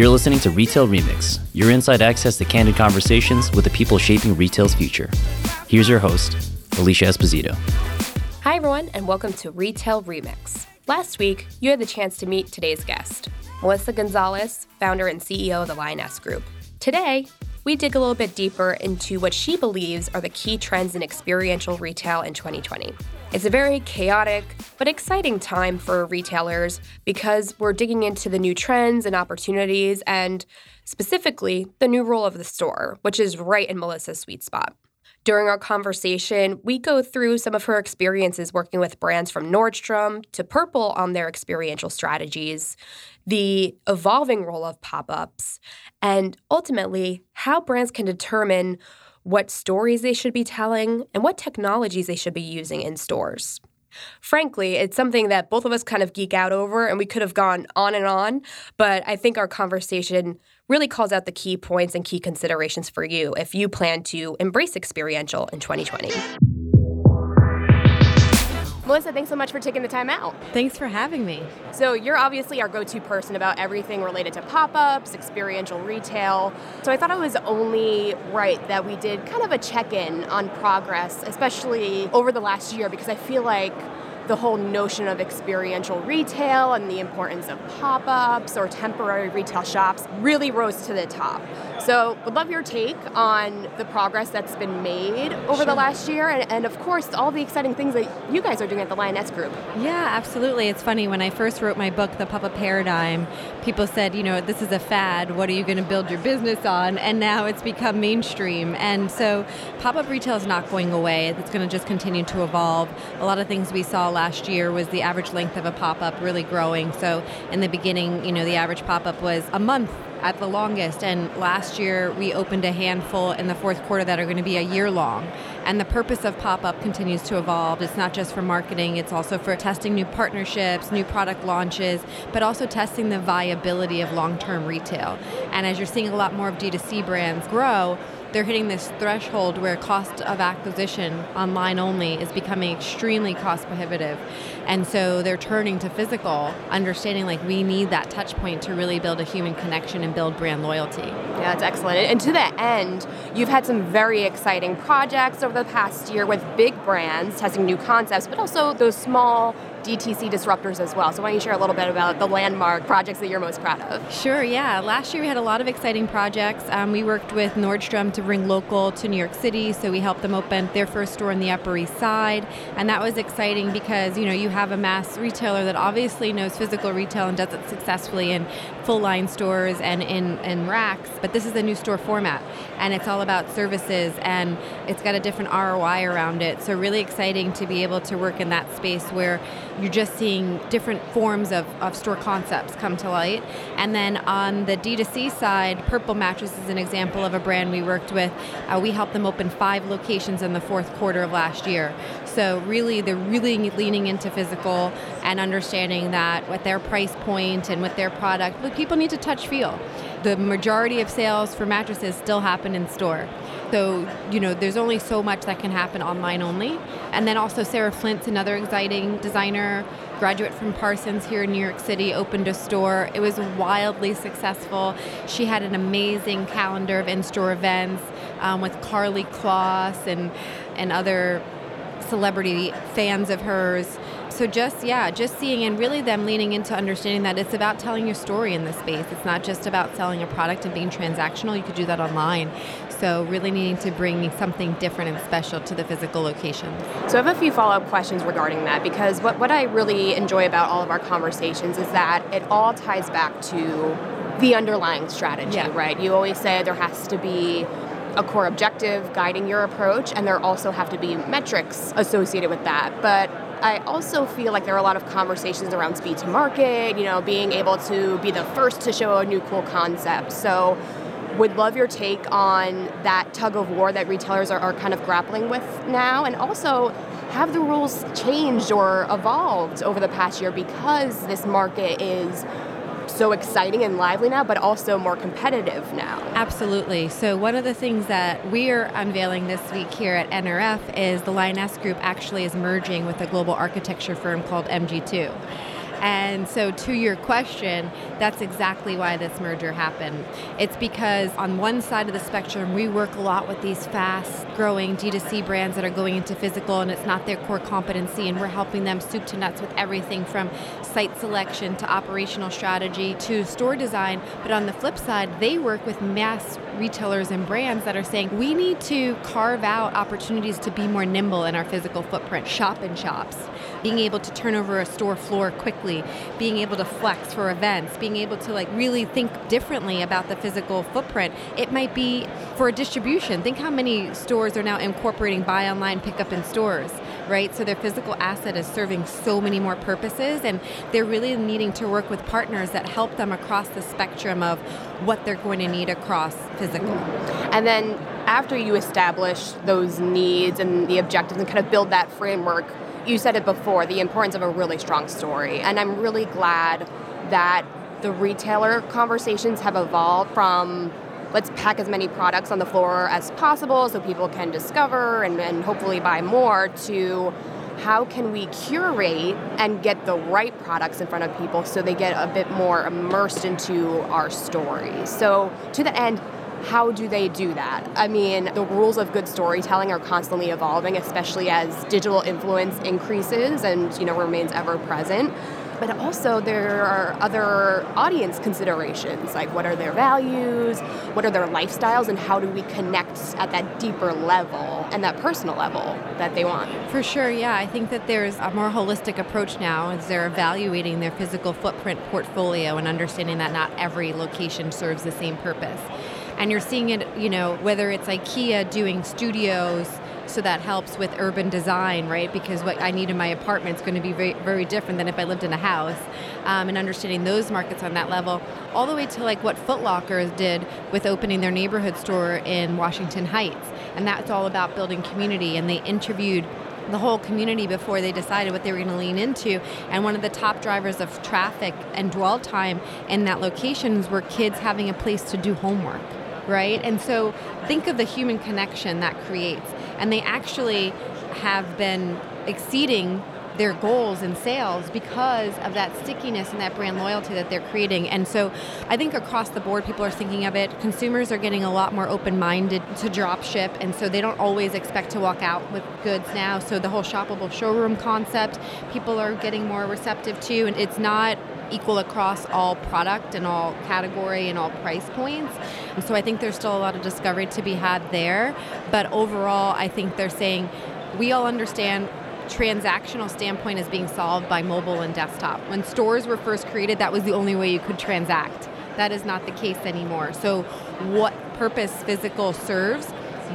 You're listening to Retail Remix, your inside access to candid conversations with the people shaping retail's future. Here's your host, Alicia Esposito. Hi, everyone, and welcome to Retail Remix. Last week, you had the chance to meet today's guest, Melissa Gonzalez, founder and CEO of the Lion'esque Group. Today, we dig a little bit deeper into what she believes are the key trends in experiential retail in 2020. It's a very chaotic but exciting time for retailers because we're digging into the new trends and opportunities and specifically the new role of the store, which is right in Melissa's sweet spot. During our conversation, we go through some of her experiences working with brands from Nordstrom to Purple on their experiential strategies, the evolving role of pop ups, and ultimately how brands can determine what stories they should be telling, and what technologies they should be using in stores. Frankly, it's something that both of us kind of geek out over, and we could have gone on and on, but I think our conversation really calls out the key points and key considerations for you if you plan to embrace experiential in 2020. Melissa, thanks so much for taking the time out. Thanks for having me. So, you're obviously our go to person about everything related to pop ups, experiential retail. So, I thought it was only right that we did kind of a check in on progress, especially over the last year, because I feel like the whole notion of experiential retail and the importance of pop ups or temporary retail shops really rose to the top. So, would love your take on the progress that's been made over sure. the last year and, and, of course, all the exciting things that you guys are doing at the Lion'esque Group. Yeah, absolutely. It's funny, when I first wrote my book, The Pop Up Paradigm, people said, you know, this is a fad. What are you going to build your business on? And now it's become mainstream. And so, pop up retail is not going away, it's going to just continue to evolve. A lot of things we saw last year was the average length of a pop-up really growing. So in the beginning, you know, the average pop-up was a month at the longest. And last year, we opened a handful in the fourth quarter that are going to be a year long. And the purpose of pop up continues to evolve. It's not just for marketing, it's also for testing new partnerships, new product launches, but also testing the viability of long term retail. And as you're seeing a lot more of D2C brands grow, they're hitting this threshold where cost of acquisition online only is becoming extremely cost prohibitive. And so they're turning to physical, understanding like we need that touch point to really build a human connection and build brand loyalty. Yeah, that's excellent. And to that end, you've had some very exciting projects over the past year with big brands testing new concepts, but also those small DTC disruptors as well. So why don't you share a little bit about the landmark projects that you're most proud of? Sure, yeah. Last year we had a lot of exciting projects. Um, we worked with Nordstrom to bring local to New York City, so we helped them open their first store in the Upper East Side, and that was exciting because you know you have a mass retailer that obviously knows physical retail and does it successfully in full line stores and in, in racks, but this is a new store format, and it's all about services, and it's got a different ROI around it. So really exciting to be able to work in that space where you're just seeing different forms of, of store concepts come to light. And then on the D2C side, Purple Mattress is an example of a brand we worked with. Uh, we helped them open five locations in the fourth quarter of last year. So really, they're really leaning into physical and understanding that with their price point and with their product, people need to touch feel. The majority of sales for mattresses still happen in store. So, you know, there's only so much that can happen online only. And then also Sarah Flint's another exciting designer, graduate from Parsons here in New York City, opened a store. It was wildly successful. She had an amazing calendar of in-store events um, with Karlie Kloss and and other celebrity fans of hers so just yeah just seeing and really them leaning into understanding that it's about telling your story in this space. It's not just about selling a product and being transactional. You could do that online. So really needing to bring something different and special to the physical location. So i have a few follow-up questions regarding that because what, what i really enjoy about all of our conversations is that it all ties back to the underlying strategy yeah. right? You always say there has to be a core objective guiding your approach, and there also have to be metrics associated with that. But I also feel like there are a lot of conversations around speed to market, you know, being able to be the first to show a new cool concept. So, would love your take on that tug of war that retailers are, are kind of grappling with now, and also have the rules changed or evolved over the past year because this market is so exciting and lively now, but also more competitive now. Absolutely. So, one of the things that we are unveiling this week here at NRF is the Lion'esque Group actually is merging with a global architecture firm called MG2. And so, to your question, that's exactly why this merger happened. It's because on one side of the spectrum, we work a lot with these fast growing D2C brands that are going into physical and it's not their core competency, and we're helping them soup to nuts with everything from site selection to operational strategy to store design. But on the flip side, they work with mass retailers and brands that are saying we need to carve out opportunities to be more nimble in our physical footprint, shop in shops, being able to turn over a store floor quickly, being able to flex for events, being able to like really think differently about the physical footprint. It might be for a distribution. Think how many stores are now incorporating buy online, pick up in stores right? So their physical asset is serving so many more purposes, and they're really needing to work with partners that help them across the spectrum of what they're going to need across physical. And then after you establish those needs and the objectives and kind of build that framework, you said it before the importance of a really strong story. And I'm really glad that the retailer conversations have evolved from let's pack as many products on the floor as possible so people can discover and, and hopefully buy more to how can we curate and get the right products in front of people so they get a bit more immersed into our story So, to the end, how do they do that? I mean, the rules of good storytelling are constantly evolving, especially as digital influence increases and, you know, remains ever present but also there are other audience considerations like what are their values, what are their lifestyles, and how do we connect at that deeper level and that personal level that they want. For sure, yeah. I think that there's a more holistic approach now as they're evaluating their physical footprint portfolio and understanding that not every location serves the same purpose. And you're seeing it, you know, whether it's IKEA doing studios so that helps with urban design, right? Because what I need in my apartment is going to be very, very different than if I lived in a house. Um, and understanding those markets on that level, all the way to like what Foot Locker did with opening their neighborhood store in Washington Heights. And that's all about building community. And they interviewed the whole community before they decided what they were going to lean into. And one of the top drivers of traffic and dwell time in that locations were kids having a place to do homework right? And so think of the human connection that creates. And they actually have been exceeding their goals and sales because of that stickiness and that brand loyalty that they're creating. And so I think across the board, people are thinking of it. Consumers are getting a lot more open minded to drop ship, and so they don't always expect to walk out with goods now. So the whole shoppable showroom concept, people are getting more receptive to, and it's not equal across all product and all category and all price points. So I think there's still a lot of discovery to be had there. But overall, I think they're saying we all understand transactional standpoint is being solved by mobile and desktop. When stores were first created, that was the only way you could transact. That is not the case anymore. So, what purpose physical serves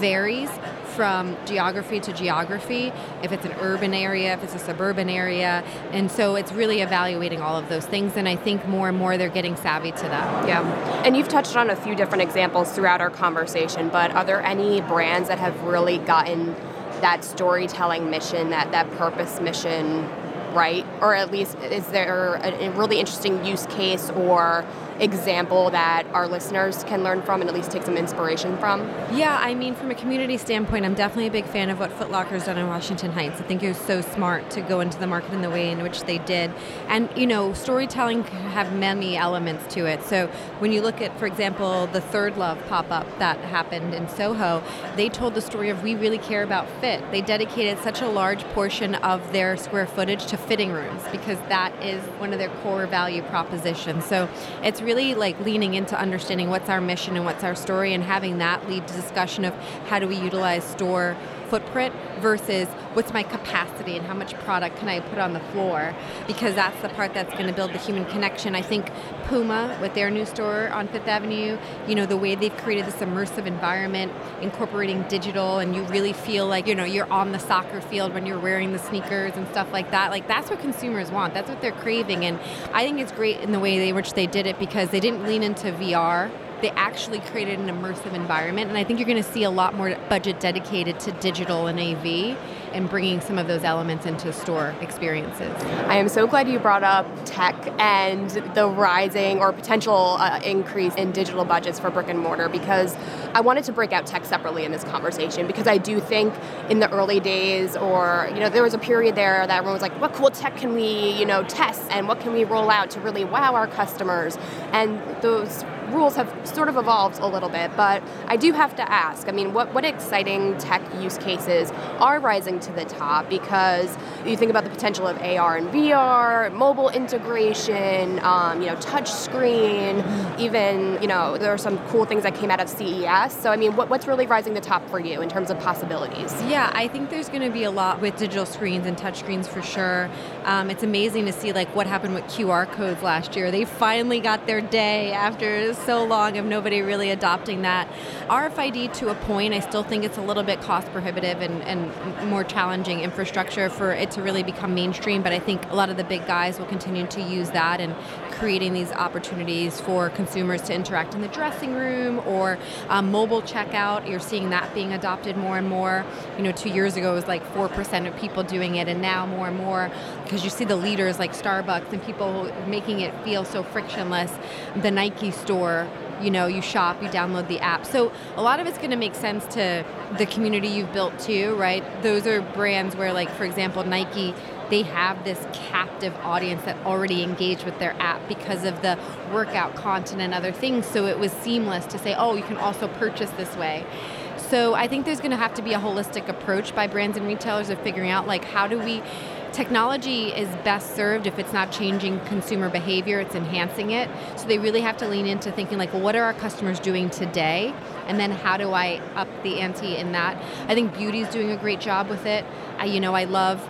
varies from geography to geography, if it's an urban area, if it's a suburban area. And so it's really evaluating all of those things. And I think more and more they're getting savvy to that. Yeah. And you've touched on a few different examples throughout our conversation, but are there any brands that have really gotten that storytelling mission, that, that purpose mission right? Or at least is there a, really interesting use case or example that our listeners can learn from and at least take some inspiration from? Yeah, I mean, from a community standpoint, I'm definitely a big fan of what Foot Locker's done in Washington Heights. I think it was so smart to go into the market in the way in which they did. And, you know, storytelling can have many elements to it. So when you look at, for example, the ThirdLove pop up that happened in Soho, they told the story of we really care about fit. They dedicated such a large portion of their square footage to fitting rooms because that is one of their core value propositions. So it's really like leaning into understanding what's our mission and what's our story and having that lead to discussion of how do we utilize store footprint versus what's my capacity and how much product can I put on the floor because that's the part that's going to build the human connection. I think Puma with their new store on Fifth Avenue, you know, the way they've created this immersive environment, incorporating digital and you really feel like, you know, you're on the soccer field when you're wearing the sneakers and stuff like that. Like that's what consumers want. That's what they're craving and I think it's great in the way in which they did it because they didn't lean into VR they actually created an immersive environment. And I think you're going to see a lot more budget dedicated to digital and AV and bringing some of those elements into store experiences. I am so glad you brought up tech and the rising or potential uh, increase in digital budgets for brick and mortar because I wanted to break out tech separately in this conversation because I do think in the early days or you know there was a period there that everyone was like what cool tech can we you know test and what can we roll out to really wow our customers and those rules have sort of evolved a little bit, but I do have to ask. I mean, what what exciting tech use cases are rising to the top? Because you think about the potential of AR and VR, mobile integration, um, you know, touch screen, even you know, there are some cool things that came out of CES. So I mean, what, what's really rising to the top for you in terms of possibilities? Yeah, I think there's going to be a lot with digital screens and touch screens for sure. Um, it's amazing to see like what happened with QR codes last year. They finally got their day after so long of nobody really adopting that. RFID to a point, I still think it's a little bit cost prohibitive and, and more challenging infrastructure for it to really become mainstream, but I think a lot of the big guys will continue to use that and creating these opportunities for consumers to interact in the dressing room or um, mobile checkout. You're seeing that being adopted more and more. You know, two years ago it was like 4% of people doing it, and now more and more because you see the leaders like Starbucks and people making it feel so frictionless. The Nike store you know you shop you download the app so a lot of it's going to make sense to the community you've built too right those are brands where like for example nike they have this captive audience that already engaged with their app because of the workout content and other things. So it was seamless to say, oh, you can also purchase this way. So I think there's going to have to be a holistic approach by brands and retailers of figuring out like how do we technology is best served if it's not changing consumer behavior, it's enhancing it. So they really have to lean into thinking like, well, what are our customers doing today? And then how do I up the ante in that? I think beauty is doing a great job with it. I, you know, I love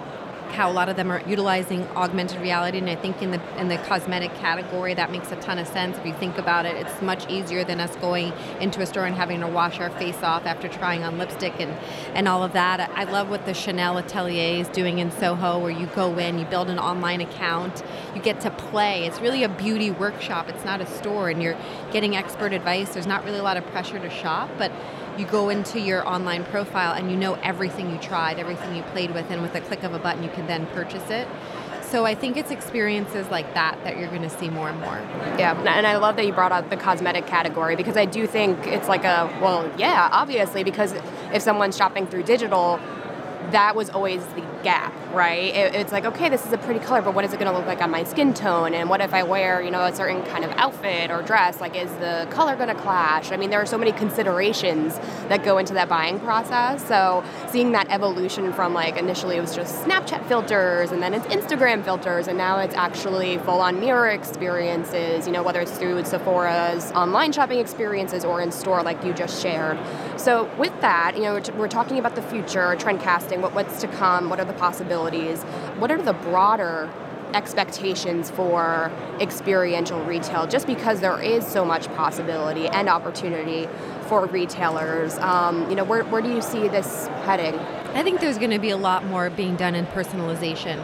how a lot of them are utilizing augmented reality and I think in the in the cosmetic category that makes a ton of sense. If you think about it it's much easier than us going into a store and having to wash our face off after trying on lipstick and and all of that. I love what the Chanel Atelier is doing in Soho where you go in you build an online account you get to play. It's really a beauty workshop. It's not a store and you're getting expert advice. There's not really a lot of pressure to shop but you go into your online profile and you know everything you tried, everything you played with, and with a click of a button, you can then purchase it. So I think it's experiences like that that you're going to see more and more. Yeah, and I love that you brought up the cosmetic category because I do think it's like a, well, yeah, obviously, because if someone's shopping through digital, that was always the gap, right? It, it's like, okay, this is a pretty color, but what is it going to look like on my skin tone? And what if I wear, you know, a certain kind of outfit or dress? Like, is the color going to clash? I mean, there are so many considerations that go into that buying process. So seeing that evolution from like initially it was just Snapchat filters, and then it's Instagram filters, and now it's actually full-on mirror experiences. You know, whether it's through Sephora's online shopping experiences or in store, like you just shared. So with that, you know, we're, t- we're talking about the future, trend casting, what, what's to come, what are the possibilities, what are the broader expectations for experiential retail? Just because there is so much possibility and opportunity for retailers um, you know where, where do you see this heading? I think there's going to be a lot more being done in personalization.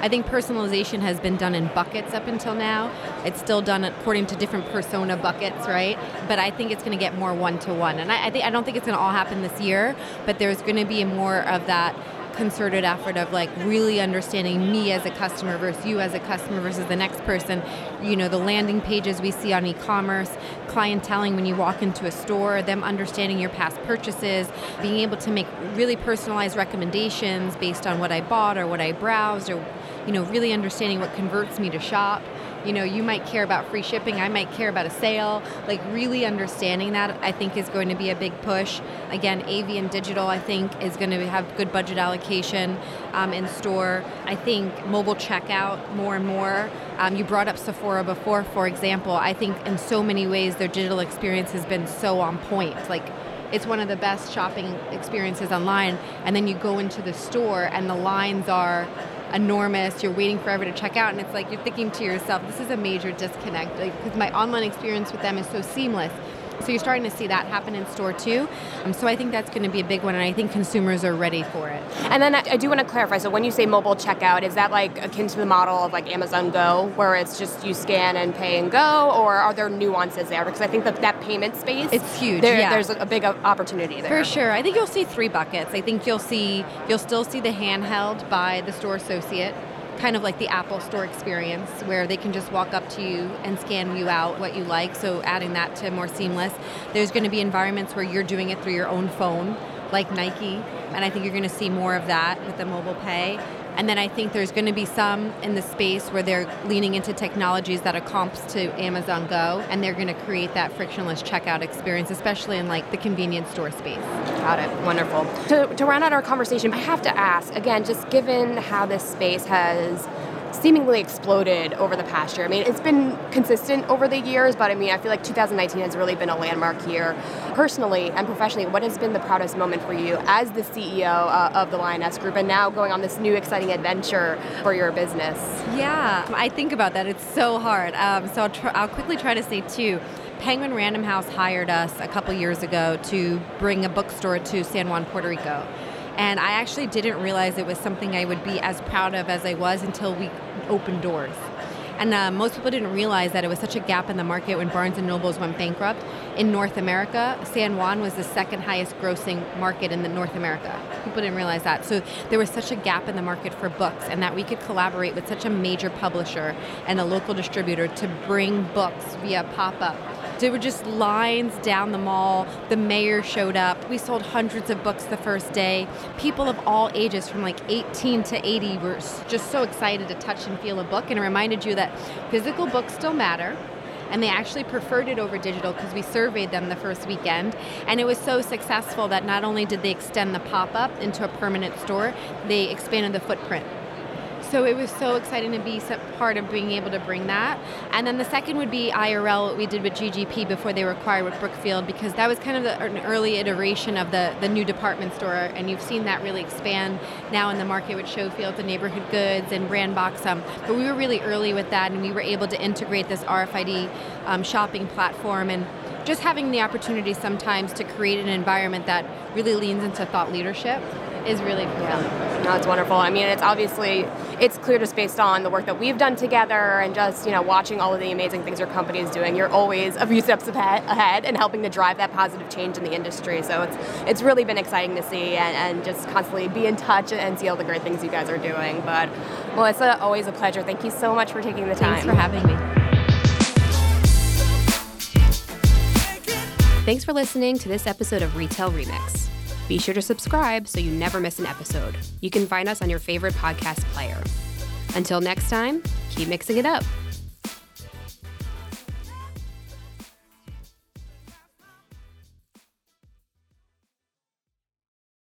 I think personalization has been done in buckets up until now. It's still done according to different persona buckets, right? But I think it's going to get more one to one, and I, I think I don't think it's going to all happen this year, but there's going to be more of that concerted effort of like really understanding me as a customer versus you as a customer versus the next person. You know, the landing pages we see on e-commerce, clienteling when you walk into a store, them understanding your past purchases, being able to make really personalized recommendations based on what I bought or what I browsed or you know, really understanding what converts me to shop you know, you might care about free shipping, I might care about a sale. Like really understanding that, I think, is going to be a big push. Again, AV and digital, I think, is going to have good budget allocation um, in store. I think mobile checkout more and more. Um, you brought up Sephora before, for example. I think in so many ways their digital experience has been so on point. Like it's one of the best shopping experiences online. And then you go into the store and the lines are enormous. You're waiting forever to check out, and it's like you're thinking to yourself, "This is a major disconnect." Like because my online experience with them is so seamless. So you're starting to see that happen in store too. Um, so I think that's going to be a big one, and I think consumers are ready for it. And then I, I do want to clarify. So when you say mobile checkout, is that like akin to the model of like Amazon Go, where it's just you scan and pay and go, or are there nuances there? Because I think that that payment space, it's huge. There, yeah. There's a big opportunity there. For sure. I think you'll see three buckets. I think you'll see you'll still see the handheld by the store associate kind of like the Apple Store experience where they can just walk up to you and scan you out what you like. So adding that to more seamless. There's going to be environments where you're doing it through your own phone, like Nike, and I think you're going to see more of that with the mobile pay. And then I think there's going to be some in the space where they're leaning into technologies that are comps to Amazon Go, and they're going to create that frictionless checkout experience, especially in like the convenience store space. Got it. Wonderful. To, to round out our conversation, I have to ask again, just given how this space has seemingly exploded over the past year. I mean, it's been consistent over the years, but I mean, I feel like 2019 has really been a landmark year. Personally and professionally, what has been the proudest moment for you as the CEO uh, of the Lion'esque Group and now going on this new exciting adventure for your business? Yeah, I think about that. It's so hard. Um, so I'll, tr- I'll quickly try to say two. Penguin Random House hired us a couple years ago to bring a bookstore to San Juan, Puerto Rico. And I actually didn't realize it was something I would be as proud of as I was until we opened doors. And uh, most people didn't realize that it was such a gap in the market when Barnes and Nobles went bankrupt. In North America, San Juan was the second highest grossing market in the North America. People didn't realize that. So there was such a gap in the market for books, and that we could collaborate with such a major publisher and a local distributor to bring books via pop up there were just lines down the mall. The mayor showed up. We sold hundreds of books the first day. People of all ages, from like 18 to 80, were just so excited to touch and feel a book. And it reminded you that physical books still matter and they actually preferred it over digital because we surveyed them the first weekend and it was so successful that not only did they extend the pop-up into a permanent store they expanded the footprint so it was so exciting to be part of being able to bring that. And then the second would be IRL, what we did with GGP before they were acquired with Brookfield, because that was kind of the, an early iteration of the, the new department store. And you've seen that really expand now in the market with Showfields and Neighborhood Goods and Brand Box. Um, but we were really early with that, and we were able to integrate this RFID um, shopping platform and just having the opportunity sometimes to create an environment that really leans into thought leadership is really fulfilling. Yeah. No, it's wonderful. I mean, it's obviously it's clear just based on the work that we've done together and just you know watching all of the amazing things your company is doing. You're always a few steps ahead and helping to drive that positive change in the industry. So it's it's really been exciting to see and, and just constantly be in touch and see all the great things you guys are doing. But Melissa, always a pleasure. Thank you so much for taking the time. Thanks for having me. Thanks for listening to this episode of Retail Remix. Be sure to subscribe so you never miss an episode. You can find us on your favorite podcast player. Until next time, keep mixing it up.